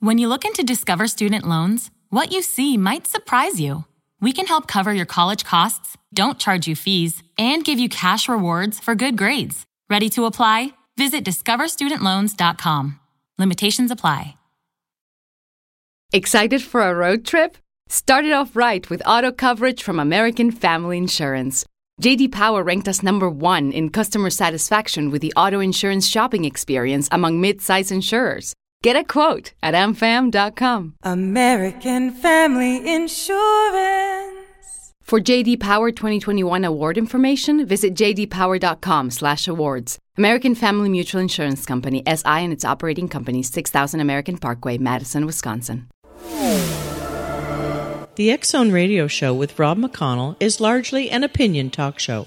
When you look into Discover Student Loans, what you see might surprise you. We can help cover your college costs, don't charge you fees, and give you cash rewards for good grades. Ready to apply? Visit discoverstudentloans.com. Limitations apply. Excited for a road trip? Start it off right with auto coverage from American Family Insurance. JD Power ranked us number 1 in customer satisfaction with the auto insurance shopping experience among mid-size insurers. Get a quote at amfam.com. American Family Insurance. For JD Power 2021 award information, visit jdpower.com/awards. American Family Mutual Insurance Company SI and its operating companies 6000 American Parkway, Madison, Wisconsin. The X Zone Radio Show with Rob McConnell is largely an opinion talk show.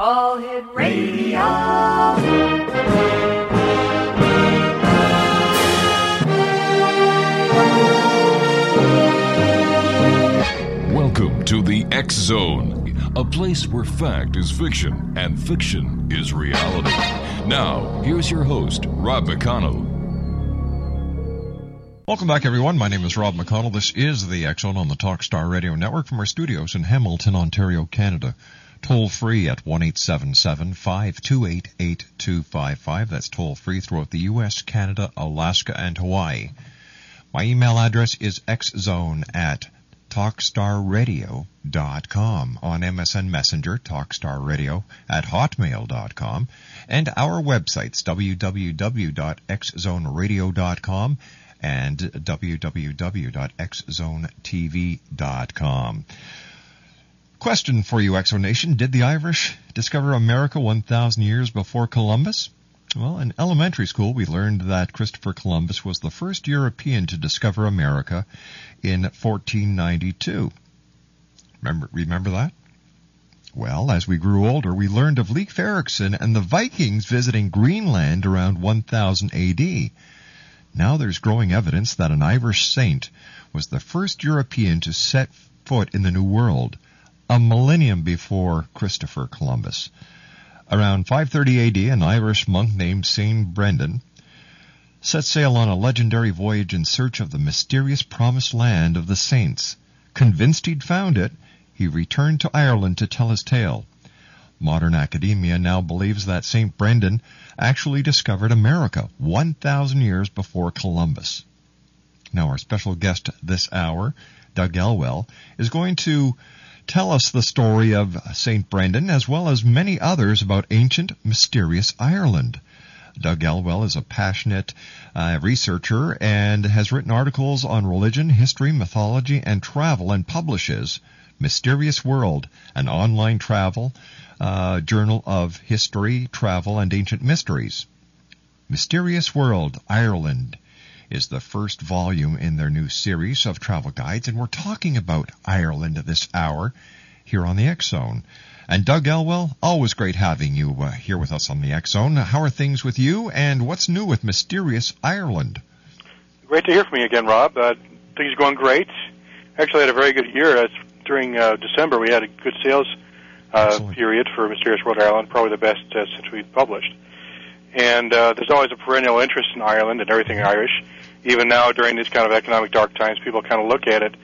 All Hit Radio. Welcome to the X Zone, a place where fact is fiction and fiction is reality. Now, here's your host, Rob McConnell. Welcome back, everyone. My name is Rob McConnell. This is the X Zone on the Talkstar Radio Network from our studios in Hamilton, Ontario, Canada. Toll free at 1 528 8255. That's toll free throughout the U.S., Canada, Alaska, and Hawaii. My email address is xzone at talkstarradio.com on MSN Messenger, talkstarradio at hotmail.com, and our websites, www.xzoneradio.com and www.xzonetv.com. Question for you, X Zone Nation. Did the Irish discover America 1,000 years before Columbus? Well, in elementary school, we learned that Christopher Columbus was the first European to discover America in 1492. Remember, remember that? Well, as we grew older, we learned of Leif Erikson and the Vikings visiting Greenland around 1000 AD. Now there's growing evidence that an Irish saint was the first European to set foot in the New World, a millennium before Christopher Columbus. Around 530 AD, an Irish monk named Saint Brendan set sail on a legendary voyage in search of the mysterious promised land of the saints. Convinced he'd found it, he returned to Ireland to tell his tale. Modern academia now believes that St. Brendan actually discovered America 1,000 years before Columbus. Now, our special guest this hour, Doug Elwell, is going to tell us the story of St. Brendan as well as many others about ancient, mysterious Ireland. Doug Elwell is a passionate uh, researcher and has written articles on religion, history, mythology, and travel and publishes Mysterious World, an online travel uh, journal of history, travel, and ancient mysteries. Mysterious World, Ireland is the first volume in their new series of travel guides, and we're talking about Ireland this hour here on the X Zone. And Doug Elwell, always great having you uh, here with us on the X Zone. How are things with you, and what's new with Mysterious Ireland? Great to hear from you again, Rob. Uh, things are going great. Actually, had a very good year. Uh, during uh, December, we had a good sales uh, period for Mysterious World Ireland, probably the best uh, since we published. And uh, there's always a perennial interest in Ireland and everything Irish. Even now, during these kind of economic dark times, people kind of look at it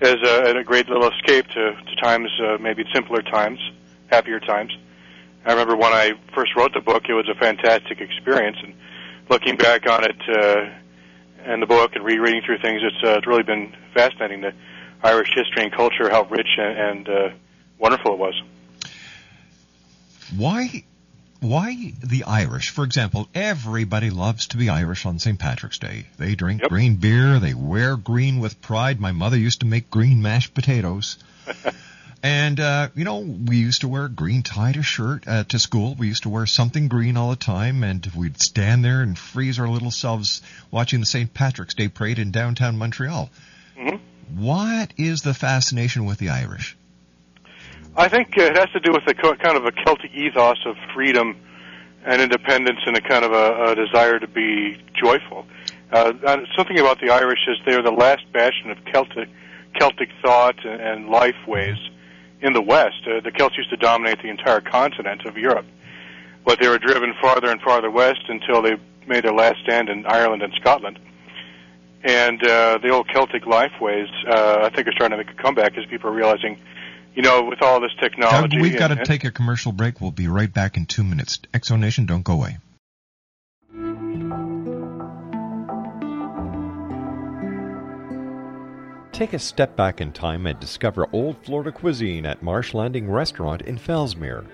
as a, a great little escape to, to times, uh, maybe simpler times, happier times. I remember when I first wrote the book, it was a fantastic experience, and looking back on it uh, and the book and rereading through things, it's, uh, it's really been fascinating. The Irish history and culture, how rich and, and uh, wonderful it was. Why why the Irish? For example, everybody loves to be Irish on St. Patrick's Day. They drink Yep. green beer, they wear green with pride. My mother used to make green mashed potatoes. and, uh, you know, we used to wear a green tie to shirt uh, to school. We used to wear something green all the time, and we'd stand there and freeze our little selves watching the St. Patrick's Day parade in downtown Montreal. Mm-hmm. What is the fascination with the Irish? I think it has to do with a kind of a Celtic ethos of freedom and independence and a kind of a, a desire to be joyful. Uh, something about the Irish is they're the last bastion of Celtic Celtic thought and, and life ways in the West. Uh, the Celts used to dominate the entire continent of Europe, but they were driven farther and farther west until they made their last stand in Ireland and Scotland. And uh, the old Celtic life ways, uh, I think, are starting to make a comeback as people are realizing you know, with all this technology. Doug, we've got to take a commercial break. We'll be right back in two minutes. X Zone Nation, don't go away. Take a step back in time and discover old Florida cuisine at Marsh Landing Restaurant in Fellsmere.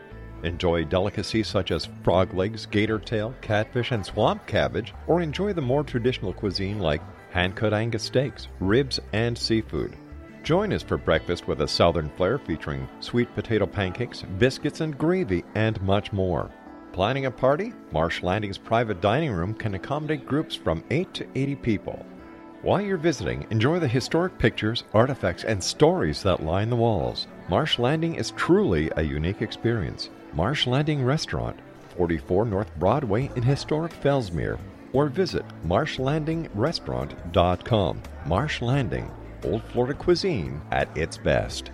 Enjoy delicacies such as frog legs, gator tail, catfish, and swamp cabbage, or enjoy the more traditional cuisine like hand cut Angus steaks, ribs, and seafood. Join us for breakfast with a southern flair featuring sweet potato pancakes, biscuits and gravy, and much more. Planning a party? Marsh Landing's private dining room can accommodate groups from 8 to 80 people. While you're visiting, enjoy the historic pictures, artifacts, and stories that line the walls. Marsh Landing is truly a unique experience. Marsh Landing Restaurant, 44 North Broadway in historic Fellsmere, or visit marshlandingrestaurant.com. Marsh Landing, Old Florida cuisine at its best.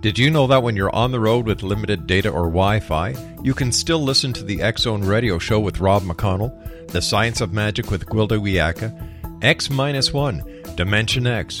Did you know that when you're on the road with limited data or Wi Fi, you can still listen to the X Zone radio show with Rob McConnell, The Science of Magic with Gwilda Wiyaka, X 1, Dimension X,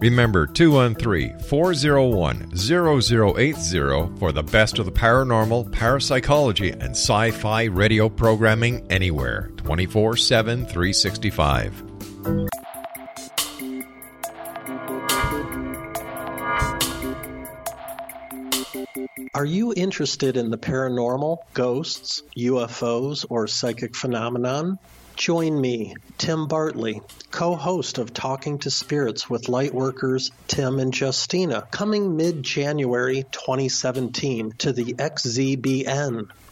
Remember 213 401 0080 for the best of the paranormal, parapsychology, and sci fi radio programming anywhere 24 7 365. Are you interested in the paranormal, ghosts, UFOs, or psychic phenomenon? Join me, Tim Bartley, co host of Talking to Spirits with Lightworkers Tim and Justina, coming mid January 2017 to the XZBN.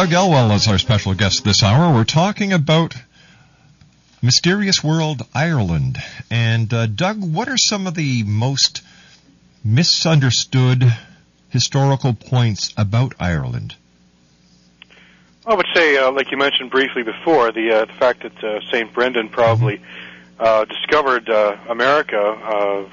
Doug Elwell is our special guest this hour. We're talking about Mysterious World Ireland. And uh, Doug, what are some of the most misunderstood historical points about Ireland? I would say, uh, like you mentioned briefly before, the, uh, the fact that uh, St. Brendan probably mm-hmm. uh, discovered uh, America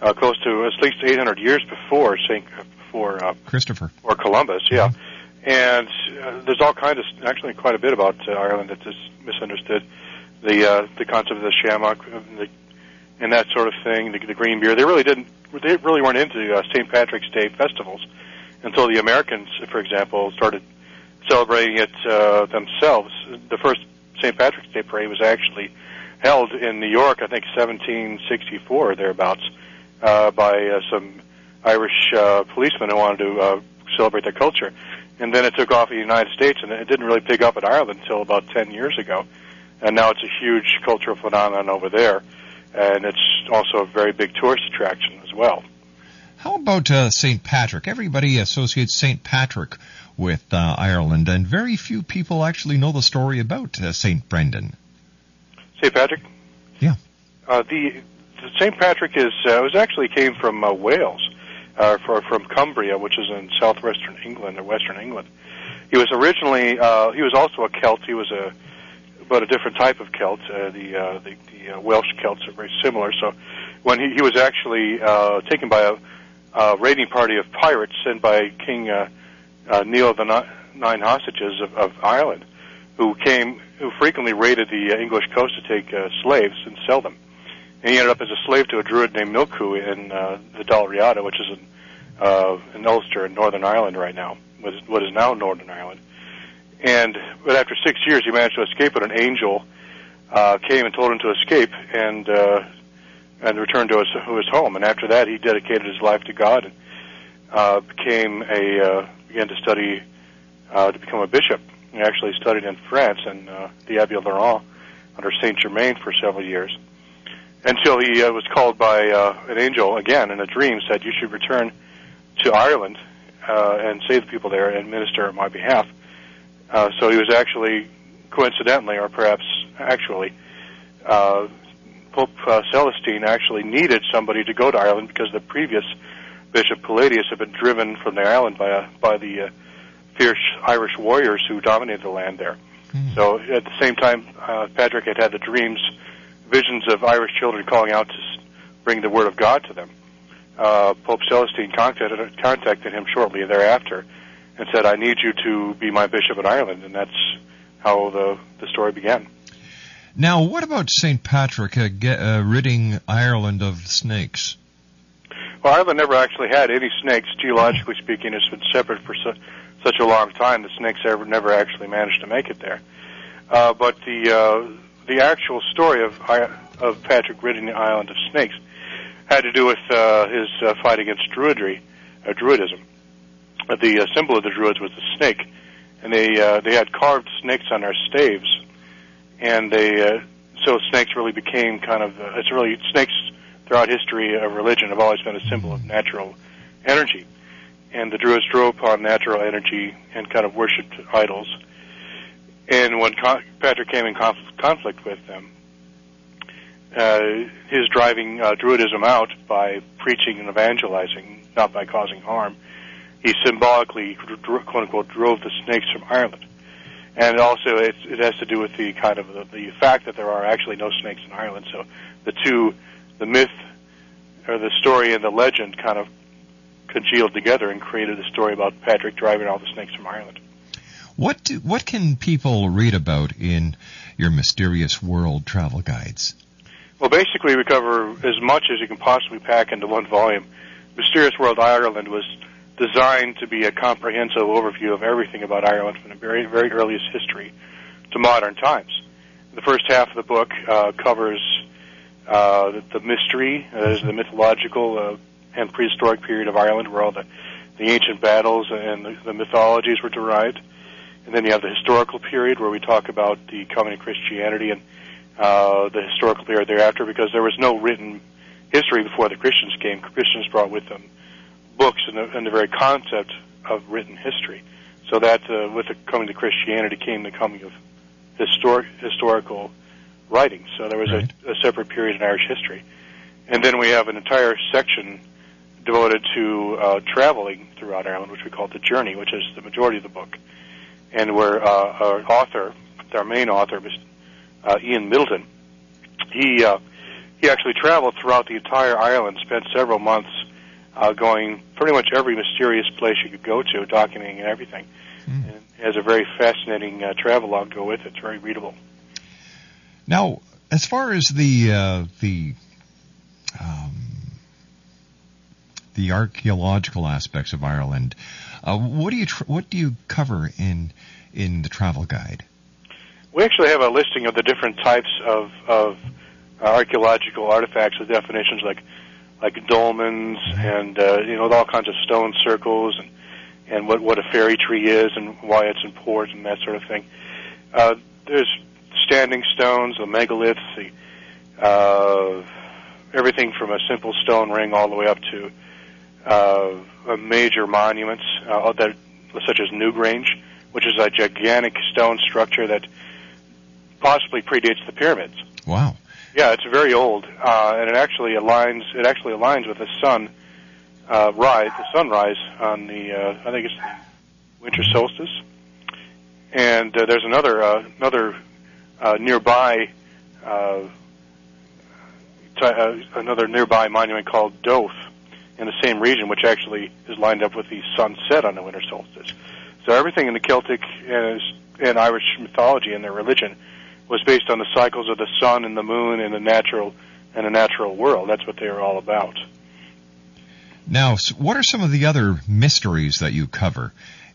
uh, close to at least 800 years before St. before Christopher or Columbus, yeah. Mm-hmm and uh, there's all kinds of actually quite a bit about uh, Ireland that is misunderstood. The uh, the concept of the shamrock and, the, and that sort of thing, the, the green beer. They really didn't. They really weren't into uh, St. Patrick's Day festivals until the Americans, for example, started celebrating it uh, themselves. The first St. Patrick's Day parade was actually held in New York, I think 1764 or thereabouts, uh, by uh, some Irish uh, policemen who wanted to uh, celebrate their culture and then it took off in the United States, and it didn't really pick up in Ireland until about 10 years ago. And now it's a huge cultural phenomenon over there, and it's also a very big tourist attraction as well. How about uh, St. Patrick? Everybody associates St. Patrick with uh, Ireland, and very few people actually know the story about uh, St. Brendan. St. Patrick? Yeah. Uh, the St. Patrick is uh, was actually came from uh, Wales, uh, for, from Cumbria, which is in southwestern England or western England. He was originally uh, he was also a Celt. He was a but a different type of Celt. Uh, the uh, the, the uh, Welsh Celts are very similar. So when he, he was actually uh, taken by a, a raiding party of pirates sent by King uh, uh, Niall the Nine Hostages of, of Ireland, who came who frequently raided the uh, English coast to take uh, slaves and sell them. And he ended up as a slave to a druid named Milku in uh, the Dalriada, which is in, uh, in Ulster in Northern Ireland right now, what is, now Northern Ireland. And but after six years, he managed to escape. But an angel uh, came and told him to escape and uh, and return to his, to his home. And after that, he dedicated his life to God and uh, became a uh, began to study uh, to become a bishop. He actually studied in France and uh, the Abbey of Laurent under Saint Germain for several years until he uh, was called by uh, an angel again in a dream. Said, "You should return to Ireland uh, and save the people there and minister on my behalf." Uh, so he was actually, coincidentally, or perhaps actually, uh, Pope uh, Celestine actually needed somebody to go to Ireland because the previous Bishop Palladius had been driven from the island by a, by the uh, fierce Irish warriors who dominated the land there. Mm. So at the same time, uh, Patrick had had the dreams, visions of Irish children calling out to bring the word of God to them. Uh, Pope Celestine contacted, contacted him shortly thereafter and said, "I need you to be my bishop in Ireland," and that's how the the story began. Now, what about St. Patrick uh, get, uh, ridding Ireland of snakes? Well, Ireland never actually had any snakes. Geologically speaking, it's been separate for su- such a long time. The snakes ever never actually managed to make it there. Uh, but the uh, the actual story of of Patrick ridding the island of snakes had to do with uh, his uh, fight against Druidry, uh, Druidism. The uh, symbol of the Druids was the snake, and they uh, they had carved snakes on their staves, and they uh, so snakes really became kind of uh, it's really snakes throughout history of religion have always been a symbol of natural energy, and the Druids drew upon natural energy and kind of worshipped idols. And when Patrick came in conf- conflict with them, uh, his driving uh, Druidism out by preaching and evangelizing, not by causing harm, he symbolically, quote unquote, drove the snakes from Ireland. And also, it, it has to do with the kind of the, the fact that there are actually no snakes in Ireland. So the two, the myth or the story and the legend, kind of congealed together and created a story about Patrick driving all the snakes from Ireland. What do, what can people read about in your mysterious world travel guides? Well, basically, we cover as much as you can possibly pack into one volume. Mysterious World Ireland was designed to be a comprehensive overview of everything about Ireland from the very, very earliest history to modern times. The first half of the book uh, covers uh, the, the mystery, that is the mythological uh, and prehistoric period of Ireland, where all the, the ancient battles and the, the mythologies were derived. And then you have the historical period, where we talk about the coming of Christianity and uh, the historical period thereafter, because there was no written history before the Christians came. Christians brought with them books and the, and the very concept of written history. So that uh, with the coming to Christianity came the coming of historic historical writings. So there was right. a, a separate period in Irish history, and then we have an entire section devoted to uh, traveling throughout Ireland, which we call the journey, which is the majority of the book, and where uh, our author, our main author, uh, Ian Middleton, he uh, he actually traveled throughout the entire island, spent several months uh, going pretty much every mysterious place you could go to, documenting everything. Mm. And it has a very fascinating uh, travelogue to go with it. It's very readable. Now, as far as the uh, the um, the archaeological aspects of Ireland, uh, what do you tr- what do you cover in in the travel guide? We actually have a listing of the different types of of archaeological artifacts with definitions like like dolmens and uh, you know all kinds of stone circles and and what what a fairy tree is and why it's important and that sort of thing. Uh, there's standing stones, the megaliths, the uh, everything from a simple stone ring all the way up to uh, major monuments uh, that such as Newgrange, which is a gigantic stone structure that possibly predates the pyramids. Wow. Yeah, it's very old, uh, and it actually aligns. It actually aligns with the sun uh, rise, the sunrise on the. Uh, I think it's the winter solstice. And uh, there's another uh, another uh, nearby uh, t- uh, another nearby monument called Dowth in the same region, which actually is lined up with the sunset on the winter solstice. So everything in the Celtic and, and Irish mythology and their religion was based on the cycles of the sun and the moon and the natural and the natural world. That's what they were all about. Now, what are some of the other mysteries that you cover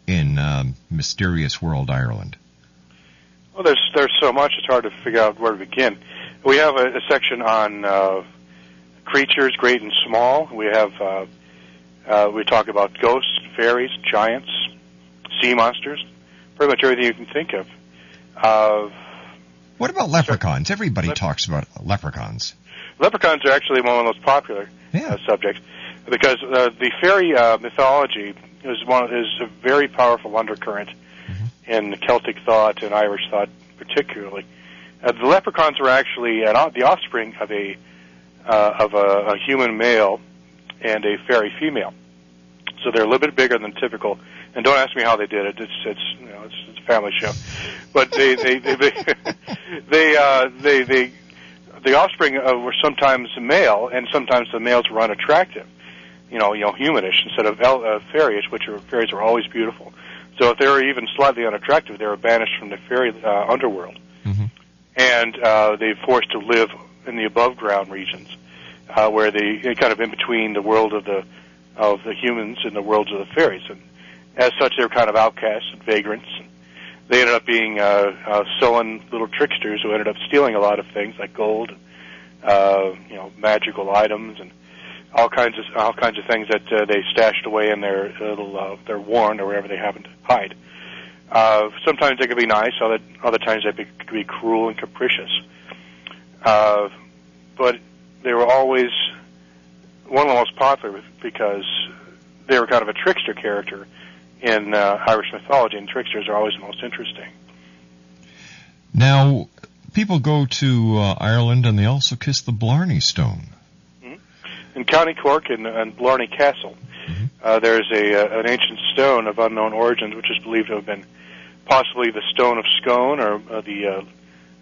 in um, Mysterious World Ireland? Well, there's there's so much; it's hard to figure out where to begin. We have a, a section on uh, creatures, great and small. We have uh, uh, we talk about ghosts, fairies, giants, sea monsters, pretty much everything you can think of. Uh, what about leprechauns? Everybody Lep- talks about leprechauns. Leprechauns are actually one of the most popular yeah. uh, subjects because uh, the fairy uh, mythology is one is a very powerful undercurrent mm-hmm. in Celtic thought and Irish thought, particularly. Uh, the leprechauns are actually an, the offspring of a uh, of a, a human male and a fairy female. So they're a little bit bigger than typical. And don't ask me how they did it. It's it's you know it's, it's a family show, but they they they they they, uh, they, they the offspring uh, were sometimes male, and sometimes the males were unattractive. You know, you know, humanish instead of el- uh, fairyish, which are fairies are always beautiful. So if they were even slightly unattractive, they were banished from the fairy uh, underworld, mm-hmm. and uh, they forced to live in the above ground regions, uh, where they kind of in between the world of the of the humans and the worlds of the fairies. And as such, they were kind of outcasts and vagrants. And they ended up being uh, uh, sullen little tricksters who ended up stealing a lot of things like gold, uh, you know, magical items, and all kinds of all kinds of things that uh, they stashed away in their little uh, their warren or wherever they happened to hide. Uh, sometimes they could be nice, other other times they could be cruel and capricious. Uh, but they were always one of the most popular because they were kind of a trickster character in uh, Irish mythology, and tricksters are always the most interesting. Now, people go to uh, Ireland and they also kiss the Blarney Stone. Mm-hmm. In County Cork and, and Blarney Castle, mm-hmm. uh, there's a uh, an ancient stone of unknown origins, which is believed to have been possibly the Stone of Scone or uh, the, uh,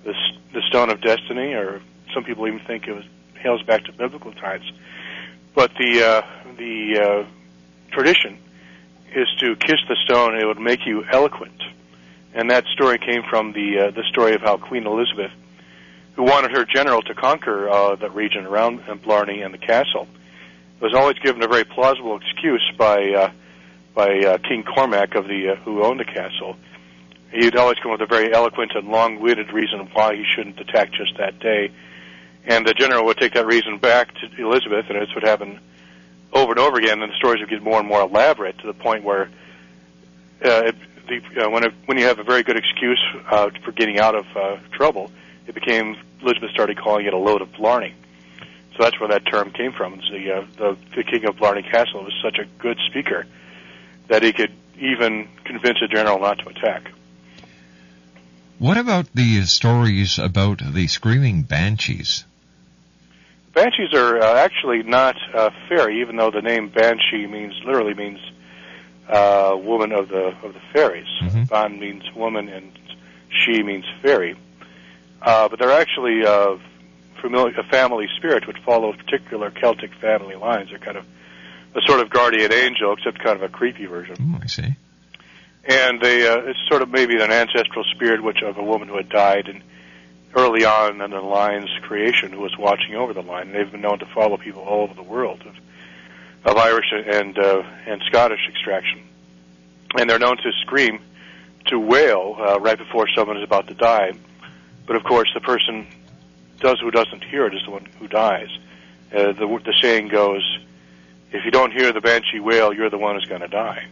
the the Stone of Destiny, or some people even think it was hails back to biblical times. But the uh, the uh, tradition is to kiss the stone; it would make you eloquent. And that story came from the uh, the story of how Queen Elizabeth, who wanted her general to conquer uh, the region around Blarney and the castle, was always given a very plausible excuse by uh, by uh, King Cormac of the uh, who owned the castle. He'd always come with a very eloquent and long-winded reason why he shouldn't attack just that day, and the general would take that reason back to Elizabeth, and this would happen over and over again, and the stories would get more and more elaborate to the point where uh, it, the, uh, when it, when you have a very good excuse uh, for getting out of uh, trouble, it became Elizabeth started calling it a load of blarney. So that's where that term came from. The, uh, the the king of Blarney Castle was such a good speaker that he could even convince a general not to attack. What about the stories about the screaming banshees? Banshees are uh, actually not uh, fairy, even though the name banshee means literally means uh, woman of the of the fairies. Mm-hmm. Ban means woman, and she means fairy. Uh, but they're actually uh, familiar, a family spirit which follows particular Celtic family lines. They're kind of a sort of guardian angel, except kind of a creepy version. Oh, I see. And they, uh, it's sort of maybe an ancestral spirit, which of a woman who had died, and early on in the line's creation who was watching over the line. They've been known to follow people all over the world of, of Irish and uh, and Scottish extraction, and they're known to scream, to wail uh, right before someone is about to die. But of course, the person does who doesn't hear it is the one who dies. Uh, the the saying goes, if you don't hear the banshee wail, you're the one who's going to die.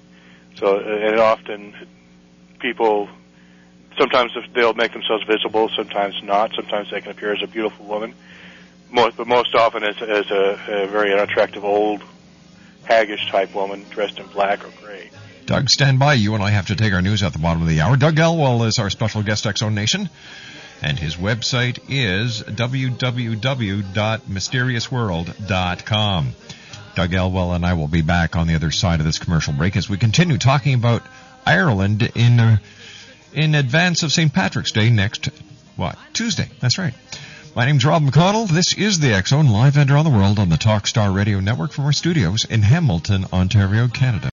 So, and often people sometimes they'll make themselves visible, sometimes not. Sometimes they can appear as a beautiful woman, most, but most often as, as a, a very unattractive old, haggish type woman dressed in black or gray. Doug, stand by. You and I have to take our news at the bottom of the hour. Doug Elwell is our special guest, Zone Nation. and his website is www.mysteriousworld.com. Doug Elwell and I will be back on the other side of this commercial break as we continue talking about Ireland in uh, in advance of St. Patrick's Day next what Tuesday. That's right. My name's Rob McConnell. This is the Zone live and around the world on the Talkstar Radio Network from our studios in Hamilton, Ontario, Canada.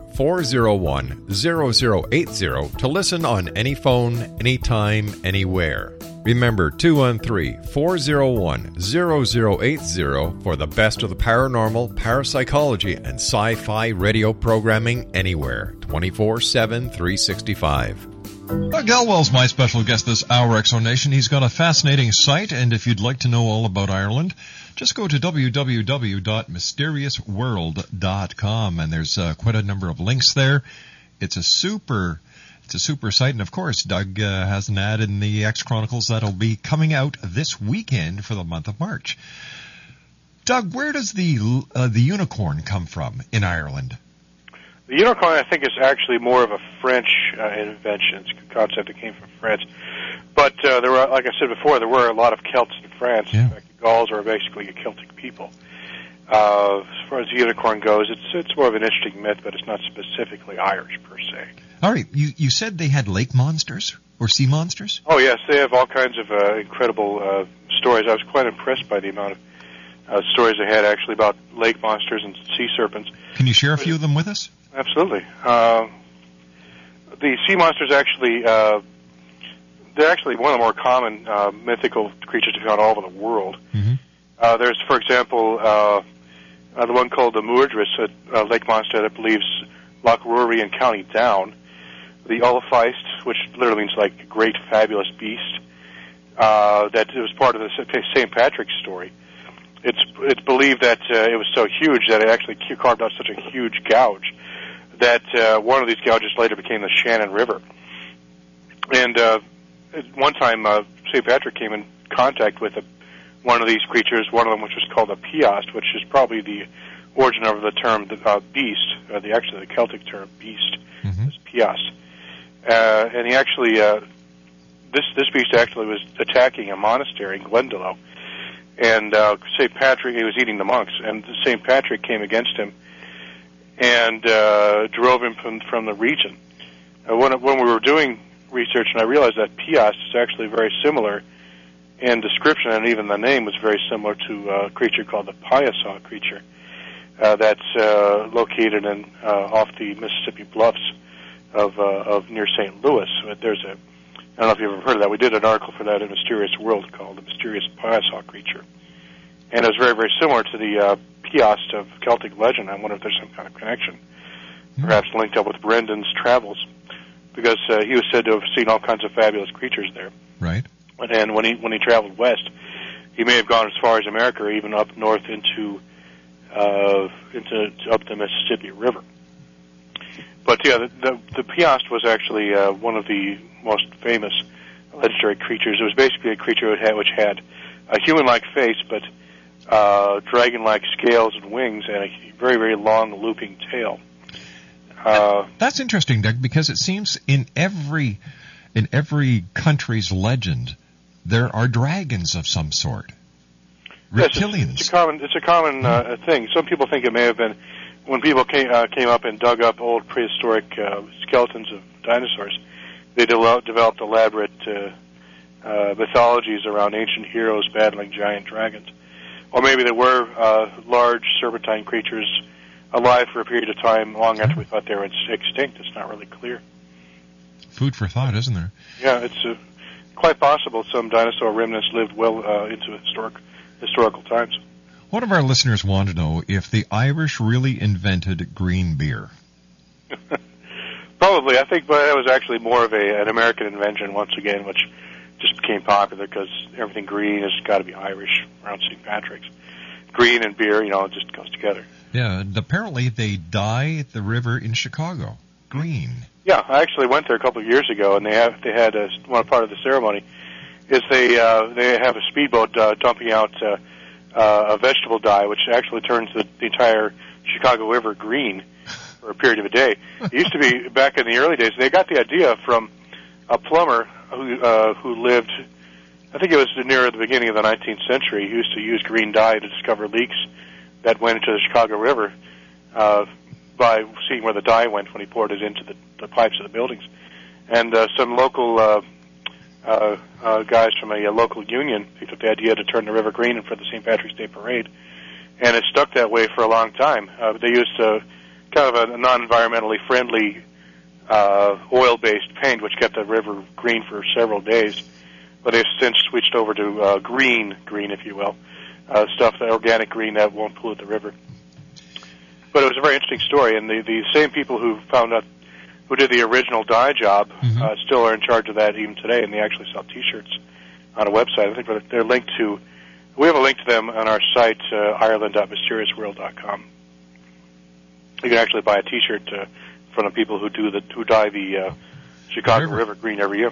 401 0080 to listen on any phone, anytime, anywhere. Remember 213 401 0080 for the best of the paranormal, parapsychology, and sci fi radio programming anywhere 24 7 365. Doug my special guest this hour, X Zone Nation. He's got a fascinating site, and if you'd like to know all about Ireland, just go to www.mysteriousworld.com, and there's uh, quite a number of links there. It's a super, it's a super site, and of course, Doug uh, has an ad in the X Chronicles that'll be coming out this weekend for the month of March. Doug, where does the uh, the unicorn come from in Ireland? The unicorn, I think, is actually more of a French uh, invention. It's a concept that came from France. But uh, there were, like I said before, there were a lot of Celts in France. Yeah. In fact, the Gauls are basically a Celtic people. Uh, as far as the unicorn goes, it's it's more of an interesting myth, but it's not specifically Irish per se. All right, you you said they had lake monsters or sea monsters? Oh yes, they have all kinds of uh, incredible uh, stories. I was quite impressed by the amount of uh, stories they had actually about lake monsters and sea serpents. Can you share a few of them with us? Absolutely. Uh, the sea monsters actually, uh, they're actually one of the more common uh, mythical creatures to found all over the world. Mhm. Uh, there's, for example, uh, uh, the one called the Muirdris, a, a lake monster that believes Loch Rory in County Down. The Ollphéist, which literally means like great fabulous beast, uh, that it was part of the St. Patrick's story. It's it's believed that uh, it was so huge that it actually carved out such a huge gouge that uh, one of these gouges later became the Shannon River. And uh, at one time, uh, St. Patrick came in contact with a, one of these creatures, one of them which was called a Piast, which is probably the origin of the term uh, beast, uh, the actually the Celtic term beast Mhm. is Piast. Uh, and he actually, uh, this this beast actually was attacking a monastery in Glendalough, and uh, St. Patrick he was eating the monks, and St. Patrick came against him and uh, drove him from from the region. Uh, when when we were doing research, and I realized that Piast is actually very similar in description, and even the name was very similar to a creature called the Piasa creature uh, that's uh, located in uh, off the Mississippi Bluffs of uh, of near St. Louis. There's a I don't know if you've ever heard of that. We did an article for that in Mysterious World called "The Mysterious Piasa Creature," and it was very very similar to the uh, Piast of Celtic legend. I wonder if there's some kind of connection, perhaps linked up with Brendan's travels, because uh, he was said to have seen all kinds of fabulous creatures there. Right. And when he when he traveled west, he may have gone as far as America, or even up north into uh, into up the Mississippi River. But yeah, the the, the Piast was actually uh, one of the most famous legendary creatures. It was basically a creature which had, which had a human-like face, but uh, dragon-like scales and wings, and a very very long looping tail. Uh, That's interesting, Doug, because it seems in every in every country's legend there are dragons of some sort. Yes, Reptilians. it's, it's a common, it's a common uh, thing. Some people think it may have been when people came, uh, came up and dug up old prehistoric uh, skeletons of dinosaurs. They de- developed elaborate uh, uh, mythologies around ancient heroes battling giant dragons, or maybe there were uh, large serpentine creatures alive for a period of time long after we thought they were extinct. It's not really clear. Food for thought, isn't there? Yeah, it's uh, quite possible some dinosaur remnants lived well uh, into historic historical times. One of our listeners want to know if the Irish really invented green beer. Probably, I think, but that was actually more of a an American invention once again, which became popular because everything green has got to be Irish around St. Patrick's. Green and beer, you know, it just goes together. Yeah, and apparently they dye the river in Chicago green. Yeah, I actually went there a couple of years ago, and they have they had a, one part of the ceremony is they uh, they have a speedboat uh, dumping out uh, uh, a vegetable dye, which actually turns the, the entire Chicago River green for a period of a day. It used to be back in the early days. They got the idea from a plumber who uh, who lived. I think it was near the beginning of the 19th century. He used to use green dye to discover leaks that went into the Chicago River uh, by seeing where the dye went when he poured it into the, the pipes of the buildings. And uh, some local uh, uh, uh, guys from a, a local union picked up the idea to turn the river green for the St. Patrick's Day parade, and it stuck that way for a long time. Uh, they used uh, kind of a non-environmentally friendly uh, oil-based paint, which kept the river green for several days. But they've since switched over to uh, green, green, if you will, uh, stuff, the organic green that won't pollute the river. But it was a very interesting story, and the the same people who found out who did the original dye job Mm-hmm. uh, still are in charge of that even today, and they actually sell T-shirts on a website. I think they're- they're linked to. We have a link to them on our site, uh, Ireland.mysteriousworld.com. You can actually buy a T-shirt uh, from the people who do the who dye the uh, Chicago River. River green every year.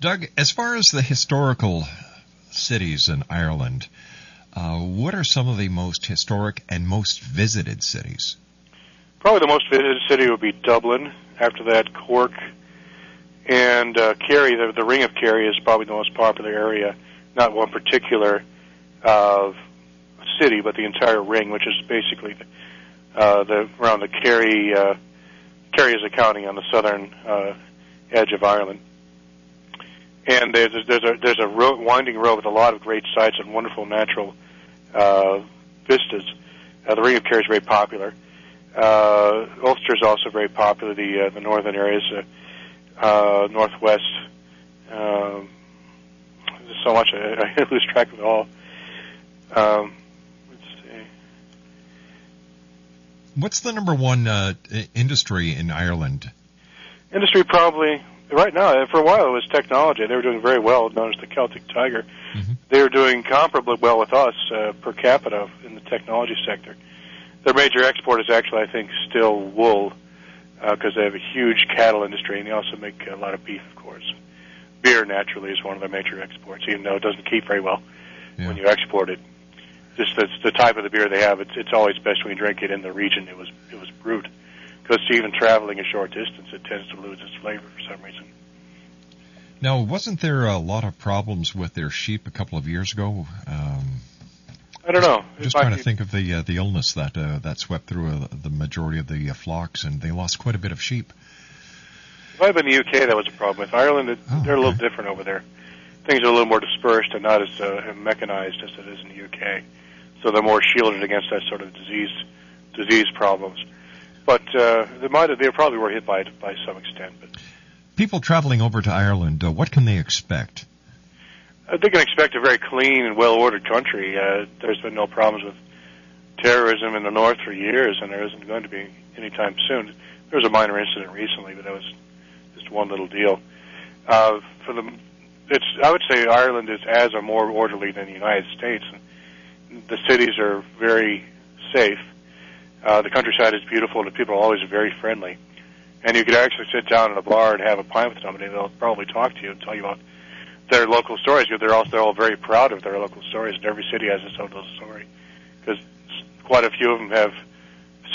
Doug, as far as the historical cities in Ireland, uh, what are some of the most historic and most visited cities? Probably the most visited city would be Dublin. After that, Cork and uh, Kerry. The, the Ring of Kerry is probably the most popular area. Not one particular uh, city, but the entire ring, which is basically the, uh, the around the Kerry. Uh, Kerry is a county on the southern uh, edge of Ireland. And there's there's a there's a road, winding road with a lot of great sights and wonderful natural uh, vistas. Uh, the Ring of Kerry is very popular. Uh, Ulster is also very popular. The uh, the northern areas, uh, uh, northwest. Um, there's so much I, I lose track of it all. Um, let's see. What's the number one uh, industry in Ireland? Industry probably right now. For a while, it was technology. They were doing very well, known as the Celtic Tiger. They were doing comparably well with us uh, per capita in the technology sector. Their major export is actually, I think, still wool because they have a huge cattle industry, and they also make a lot of beef, of course. Beer, naturally, is one of their major exports, even though it doesn't keep very well when you export it. Just the, the type of the beer they have, it's, it's always best when you drink it in the region it was it was brewed. Because even traveling a short distance, it tends to lose its flavor for some reason. Now, wasn't there a lot of problems with their sheep a couple of years ago? Um, I don't know. It just trying to think of the uh, the illness that uh, that swept through uh, the majority of the uh, flocks, and they lost quite a bit of sheep. If I've been in the UK that was a problem with. Ireland, it, they're a little different over there. Things are a little more dispersed and not as uh, mechanized as it is in the UK. So they're more shielded against that sort of disease disease problems. But uh, they might have, they probably were hit by it by some extent. But People traveling over to Ireland, uh, what can they expect? uh, they can expect a very clean and well ordered country. Uh, there's been no problems with terrorism in the north for years, and there isn't going to be anytime soon. There was a minor incident recently, but that was just one little deal. Uh, for the, it's I would say Ireland is as or more orderly than the United States. And the cities are very safe. Uh, the countryside is beautiful, and the people are always very friendly. And you could actually sit down in a bar and have a pint with somebody. They'll probably talk to you and tell you about their local stories. They're also they're all very proud of their local stories, and every city has its own little story. Because quite a few of them have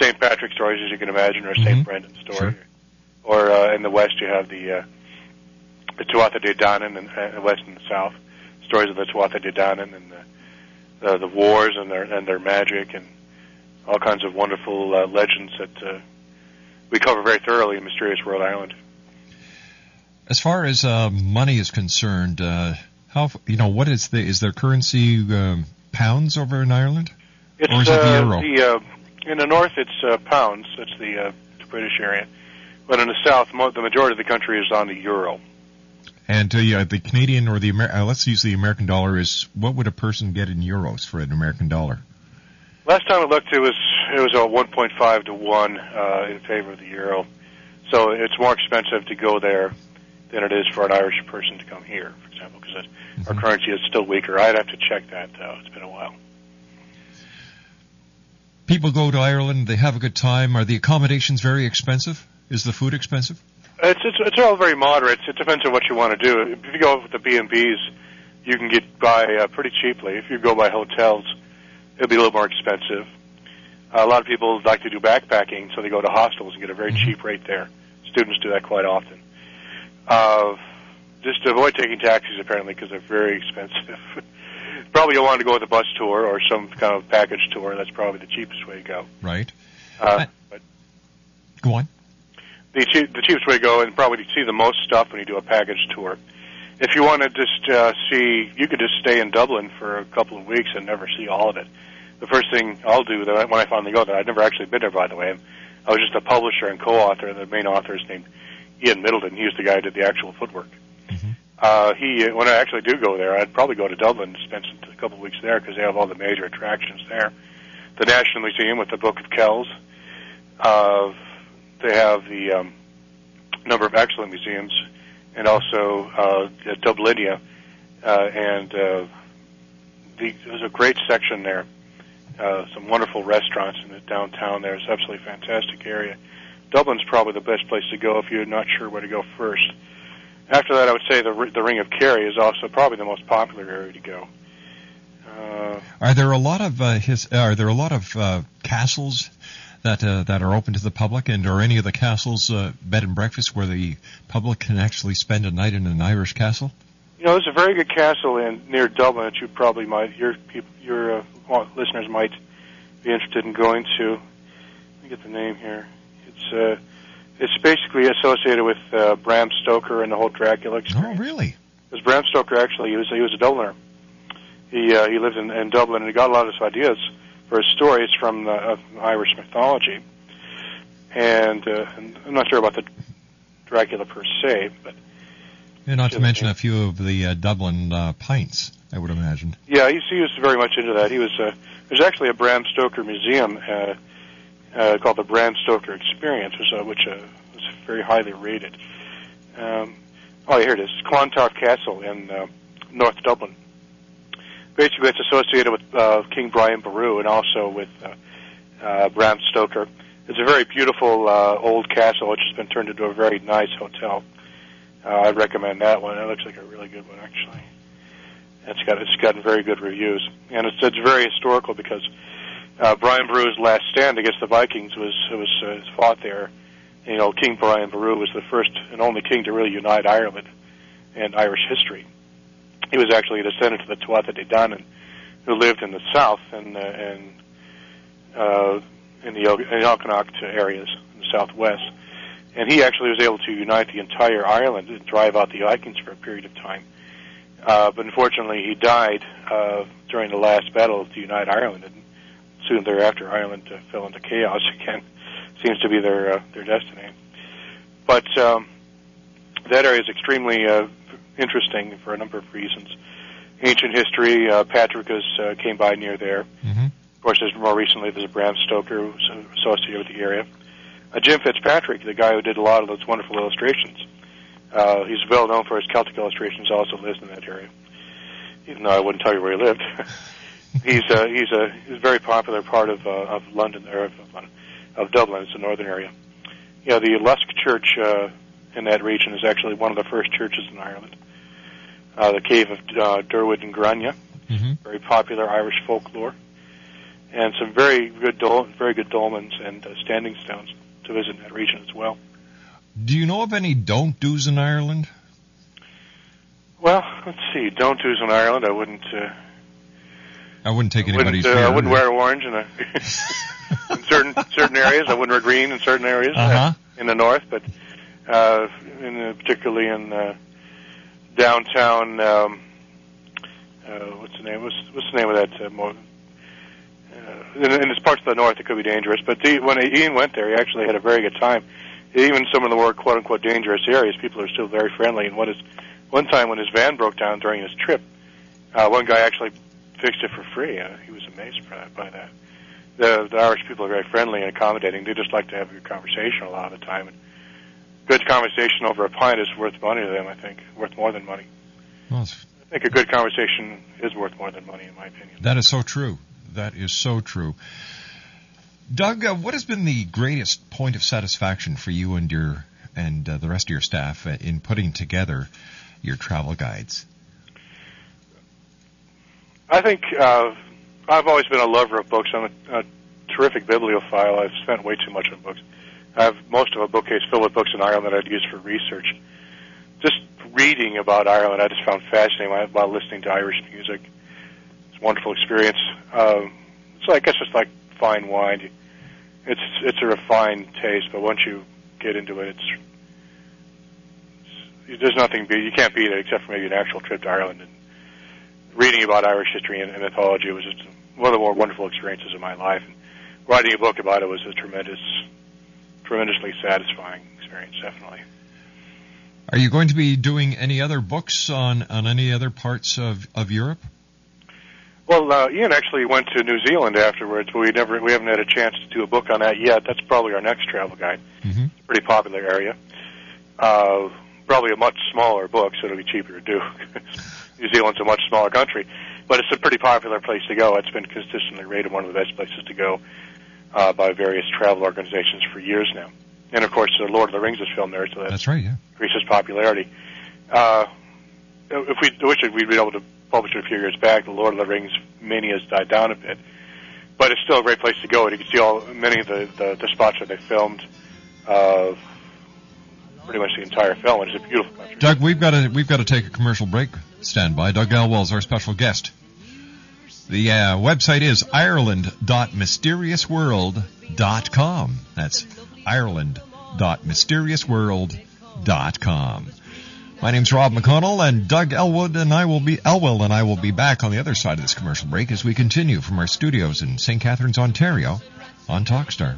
St. Patrick stories, as you can imagine, or St. Mhm. Brendan story. Or uh, in the west, you have the uh, the Tuatha De Danann in uh, west and the south. stories of the Tuatha De Danann and the, the the wars and their and their magic and all kinds of wonderful uh, legends that uh, we cover very thoroughly in Mysterious World Island. As far as uh, money is concerned, uh, how you know what is the is their currency um, pounds over in Ireland, it's, or is it the uh, euro? The, uh, in the north, it's uh, pounds. It's the, uh, the British area, but in the south, mo- the majority of the country is on the euro. And uh, yeah, the Canadian or the Amer- uh, let's use the American dollar is what would a person get in euros for an American dollar? Last time I looked, it was it was a 1.5 to one uh, in favor of the euro. So it's more expensive to go there than it is for an Irish person to come here, for example, because our currency is still weaker. I'd have to check that. though. It's been a while. People go to Ireland, they have a good time. Are the accommodations very expensive? Is the food expensive? It's it's, it's all very moderate. It depends on what you want to do. If you go with the B and B's, you can get by uh, pretty cheaply. If you go by hotels, it'll be a little more expensive. Uh, a lot of people like to do backpacking, so they go to hostels and get a very cheap rate there. Students do that quite often. Uh, just to avoid taking taxis, apparently, because they're very expensive. probably you'll want to go with a bus tour or some kind of package tour. That's probably the cheapest way to go. Right. Uh, but Go on. The, cheap, the cheapest way to go and probably see the most stuff when you do a package tour. If you want to just uh, see, you could just stay in Dublin for a couple of weeks and never see all of it. The first thing I'll do that I- when I finally go there, I've never actually been there by the way. I was just a publisher and co-author. And the main author is named Ian Middleton. He was the guy who did the actual footwork. Uh, he, when I actually do go there, I'd probably go to Dublin and spend some, a couple of weeks there because they have all the major attractions there. The National Museum with the Book of Kells. Uh, they have the um, number of excellent museums, and also uh, Dublinia, uh, and uh, the, there's a great section there. Uh, some wonderful restaurants in the downtown there. It's absolutely fantastic area. Dublin's probably the best place to go if you're not sure where to go first. After that, I would say the the Ring of Kerry is also probably the most popular area to go. Uh, Are there a lot of uh, his? Are there a lot of uh, castles that uh, that are open to the public, and are any of the castles uh, bed and breakfast where the public can actually spend a night in an Irish castle? you know, there's a very good castle in near Dublin that you probably might your your uh, listeners might be interested in going to. Let me get the name here. It's uh, it's basically associated with uh, Bram Stoker and the whole Dracula experience. Oh, really? Because Bram Stoker actually he was he was a Dubliner. He uh, he lived in, in Dublin and he got a lot of his ideas for his stories from the, uh, Irish mythology. And, uh, and I'm not sure about the Dracula per se, but And not to mention a few of the uh, Dublin uh, pints, I would imagine. Yeah, he's, he was very much into that. He was uh, there's actually a Bram Stoker museum uh, uh, called the Bram Stoker Experience, which, uh, which uh, was very highly rated. Um, oh, here it is, Clontarf Castle in uh, North Dublin. Basically, it's associated with uh, King Brian Boru and also with uh, uh, Bram Stoker. It's a very beautiful uh, old castle, which has been turned into a very nice hotel. Uh, I'd recommend that one. It looks like a really good one, actually. It's got it's gotten very good reviews, and it's it's very historical because uh, Brian Boru's last stand against the Vikings was was uh, fought there. You know, King Brian Boru was the first and only king to really unite Ireland and Irish history. He was actually a descendant of the Tuatha De Danann, who lived in the south and uh, and uh, in the in areas in the southwest. And he actually was able to unite the entire island and drive out the Vikings for a period of time. Uh, but unfortunately, he died uh, during the last battle to unite Ireland, and soon thereafter, Ireland uh, fell into chaos again. Seems to be their uh, their destiny. But um, that area is extremely uh, interesting for a number of reasons. Ancient history. Uh, Patrick uh, came by near there. Mm-hmm. Of course, there's more recently there's a Bram Stoker who's associated with the area. Uh, Jim Fitzpatrick, the guy who did a lot of those wonderful illustrations. Uh, he's well known for his Celtic illustrations. Also lives in that area, even though I wouldn't tell you where he lived. he's uh, he's a he's a very popular part of uh, of London or of, of Dublin. It's the northern area. You know, the Lusk Church uh, in that region is actually one of the first churches in Ireland. Uh, the Cave of uh, Diarmuid and Grania, Mm-hmm. very popular Irish folklore, and some very good dol- very good dolmens and uh, standing stones to visit in that region as well. Do you know of any don't do's in Ireland? Well, let's see. Don't do's in Ireland. I wouldn't. Uh, I wouldn't take anybody's. Wouldn't, uh. I wouldn't wear orange in, a in certain certain areas. I wouldn't wear green in certain areas uh, Uh-huh. in the north, but uh, in uh, particularly in uh, downtown. Um, uh, what's the name? What's, what's the name of that? Uh, mo- uh, in, in this parts of the north, it could be dangerous. But the, when Ian went there, he actually had a very good time. Even some of the more "quote unquote" dangerous areas, people are still very friendly. And one one time when his van broke down during his trip, uh, one guy actually fixed it for free. Uh, he was amazed by that. By that. The, the Irish people are very friendly and accommodating. They just like to have a good conversation a lot of the time. And good conversation over a pint is worth money to them. I think worth more than money. Well, I think a good conversation is worth more than money, in my opinion. that is so true. That is so true. Doug, uh, what has been the greatest point of satisfaction for you and your and uh, the rest of your staff uh, in putting together your travel guides? I think uh, I've always been a lover of books. I'm a, a terrific bibliophile. I've spent way too much on books. I have most of a bookcase filled with books in Ireland that I'd use for research. Just reading about Ireland, I just found fascinating while- listening to Irish music. It's a wonderful experience. Um, so I guess it's like fine wine. It's it's a refined taste, but once you get into it, it's, it's there's nothing be you can't beat it except for maybe an actual trip to Ireland and reading about Irish history and, and mythology was just one of the more wonderful experiences of my life. And writing a book about it was a tremendous, tremendously satisfying experience, definitely. Are you going to be doing any other books on, on any other parts of, of Europe? Well, uh, Ian actually went to New Zealand afterwards, but we never we haven't had a chance to do a book on that yet. That's probably our next travel guide. Mm-hmm. It's a pretty popular area. Uh, probably a much smaller book, so it'll be cheaper to do. New Zealand's a much smaller country, but it's a pretty popular place to go. It's been consistently rated one of the best places to go uh, by various travel organizations for years now. And of course, the Lord of the Rings is filmed there, so that That's right, yeah. increases popularity. Uh, if we wish it, we'd be able to publish it a few years back. The Lord of the Rings mania has died down a bit, but it's still a great place to go. And you can see all many of the the, the spots that they filmed. Uh, pretty much the entire film. It's a beautiful country. Doug, we've got to we've got to take a commercial break. Stand by. Doug Elwell is our special guest. The uh, website is ireland.mysteriousworld.com. That's ireland.mysteriousworld.com. My name's Rob McConnell, and Doug Elwood and I will be Elwell and I will be back on the other side of this commercial break as we continue from our studios in St. Catharines, Ontario, on Talkstar.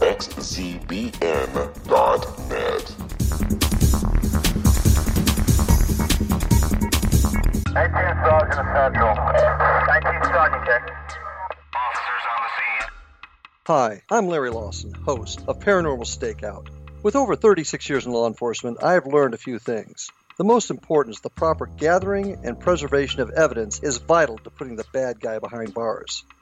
www.xzbn.net. 19 Sergeant Central. 19 Sergeant. Officers on the scene. Hi, I'm Larry Lawson, host of Paranormal Stakeout. With over 36 years in law enforcement, I have learned a few things. The most important is the proper gathering and preservation of evidence is vital to putting the bad guy behind bars.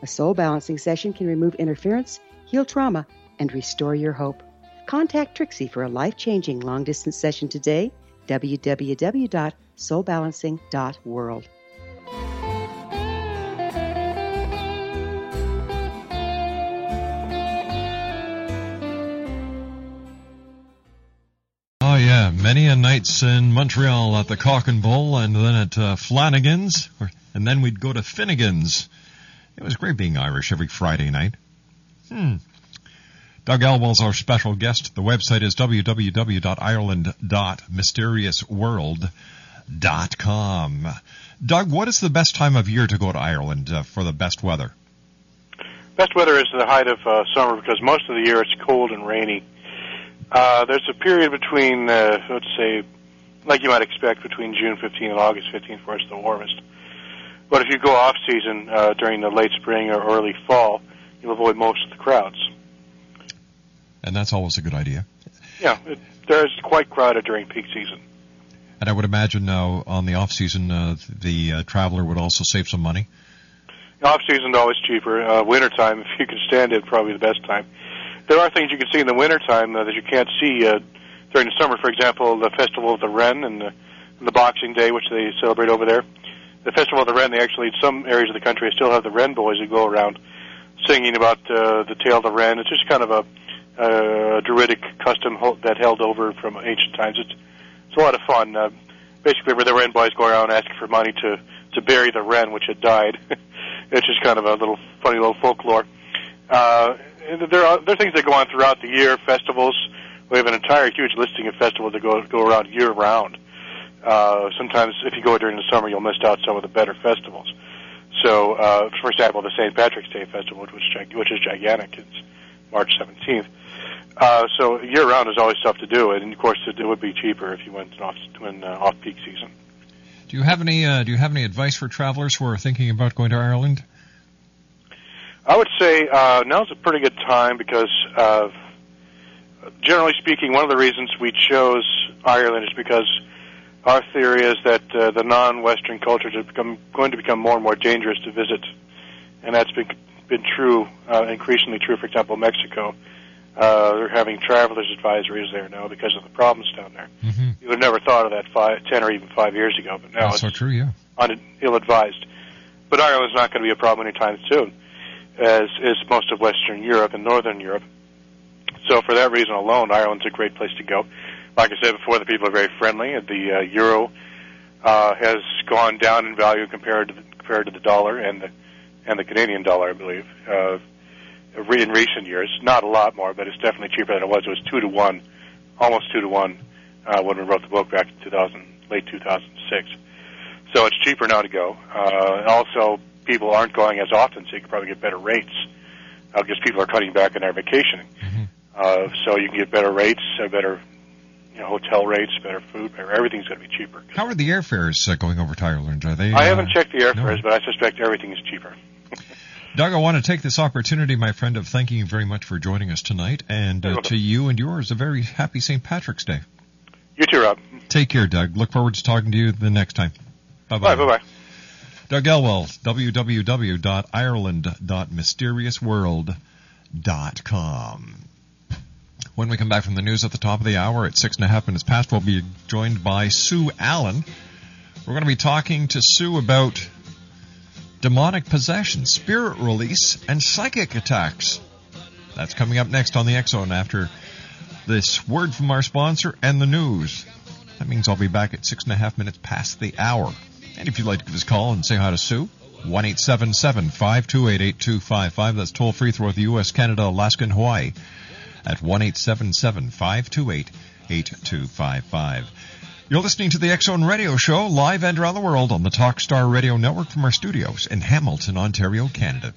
A soul balancing session can remove interference, heal trauma, and restore your hope. Contact Trixie for a life changing long distance session today. www.soulbalancing.world. Oh yeah, many a nights in Montreal at the Cock and Bull, and then at uh, Flanagan's, and then we'd go to Finnegan's. It was great being Irish every Friday night. Hmm. Doug Elwell's our special guest. The website is www.ireland.mysteriousworld.com. Doug, what is the best time of year to go to Ireland uh, for the best weather? Best weather is the height of uh, summer because most of the year it's cold and rainy. Uh, there's a period between, uh, let's say, like you might expect, between June 15 and August 15 where it's the warmest. But if you go off season uh, during the late spring or early fall, you'll avoid most of the crowds. And that's always a good idea. Yeah, it, there's quite crowded during peak season. And I would imagine now on the off season, uh, the uh, traveler would also save some money. Off season always cheaper. Uh, winter time, if you can stand it, probably the best time. There are things you can see in the winter time uh, that you can't see uh, during the summer. For example, the festival of the Wren and the, and the Boxing Day, which they celebrate over there. The festival of the Wren, they actually in some areas of the country still have the Wren boys who go around singing about uh, the tale of the Wren. It's just kind of a uh, druidic custom ho- that held over from ancient times. It's it's a lot of fun. Uh, basically, where the Wren boys go around asking for money to to bury the Wren which had died. it's just kind of a little funny little folklore. Uh, and there are there are things that go on throughout the year. Festivals. We have an entire huge listing of festivals that go go around year round. Uh, sometimes, if you go during the summer, you'll miss out some of the better festivals. So, uh, for example, the St. Patrick's Day Festival, which, which is gigantic, it's March 17th. Uh, so year round is always tough to do, and of course it, it would be cheaper if you went in off in uh, off peak season. Do you have any uh, Do you have any advice for travelers who are thinking about going to Ireland? I would say uh, now's a pretty good time because, uh, generally speaking, one of the reasons we chose Ireland is because our theory is that uh, the non-Western cultures are become, going to become more and more dangerous to visit, and that's been been true, uh, increasingly true. For example, Mexico. Uh, they're having travelers advisories there now because of the problems down there. Mm-hmm. You would have never thought of that five, ten or even five years ago, but now That's it's so true. Yeah. un- ill-advised. But Ireland's not going to be a problem anytime soon, as is most of Western Europe and Northern Europe. So for that reason alone, Ireland's a great place to go. Like I said before, the people are very friendly. The uh, euro uh, has gone down in value compared to the, compared to the dollar and the and the Canadian dollar, I believe, uh, in recent years. Not a lot more, but it's definitely cheaper than it was. It was two to one, almost two to one, uh, when we wrote the book back in 2000, late 2006. So it's cheaper now to go. Uh, also, people aren't going as often, so you can probably get better rates. Uh, because people are cutting back on their vacationing. Uh, so you can get better rates, uh, better you know, hotel rates, better food, better, everything's going to be cheaper. How are the airfares uh, going over to Ireland? Are they? I uh, haven't checked the airfares, no. but I suspect everything is cheaper. Doug, I want to take this opportunity, my friend, of thanking you very much for joining us tonight, and uh, to you and yours a very happy St. Patrick's Day. You too, Rob. Take care, Doug. Look forward to talking to you the next time. Bye Bye, bye, bye. Doug Elwell, www.ireland.mysteriousworld.com. When we come back from the news at the top of the hour at six and a half minutes past, we'll be joined by Sue Allen. We're going to be talking to Sue about demonic possession, spirit release, and psychic attacks. That's coming up next on the Zone after this word from our sponsor and the news. That means I'll be back at six and a half minutes past the hour. And if you'd like to give us a call and say hi to Sue, 1 528 8255. That's toll free throughout the U.S., Canada, Alaska, and Hawaii at 1 528 8255. You're listening to the X Zone Radio Show live and around the world on the Talkstar Radio Network from our studios in Hamilton, Ontario, Canada.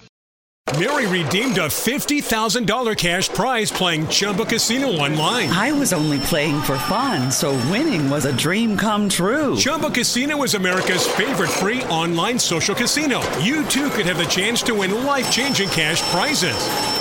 Mary redeemed a $50,000 cash prize playing Chumba Casino online. I was only playing for fun, so winning was a dream come true. Chumba Casino is America's favorite free online social casino. You too could have the chance to win life changing cash prizes.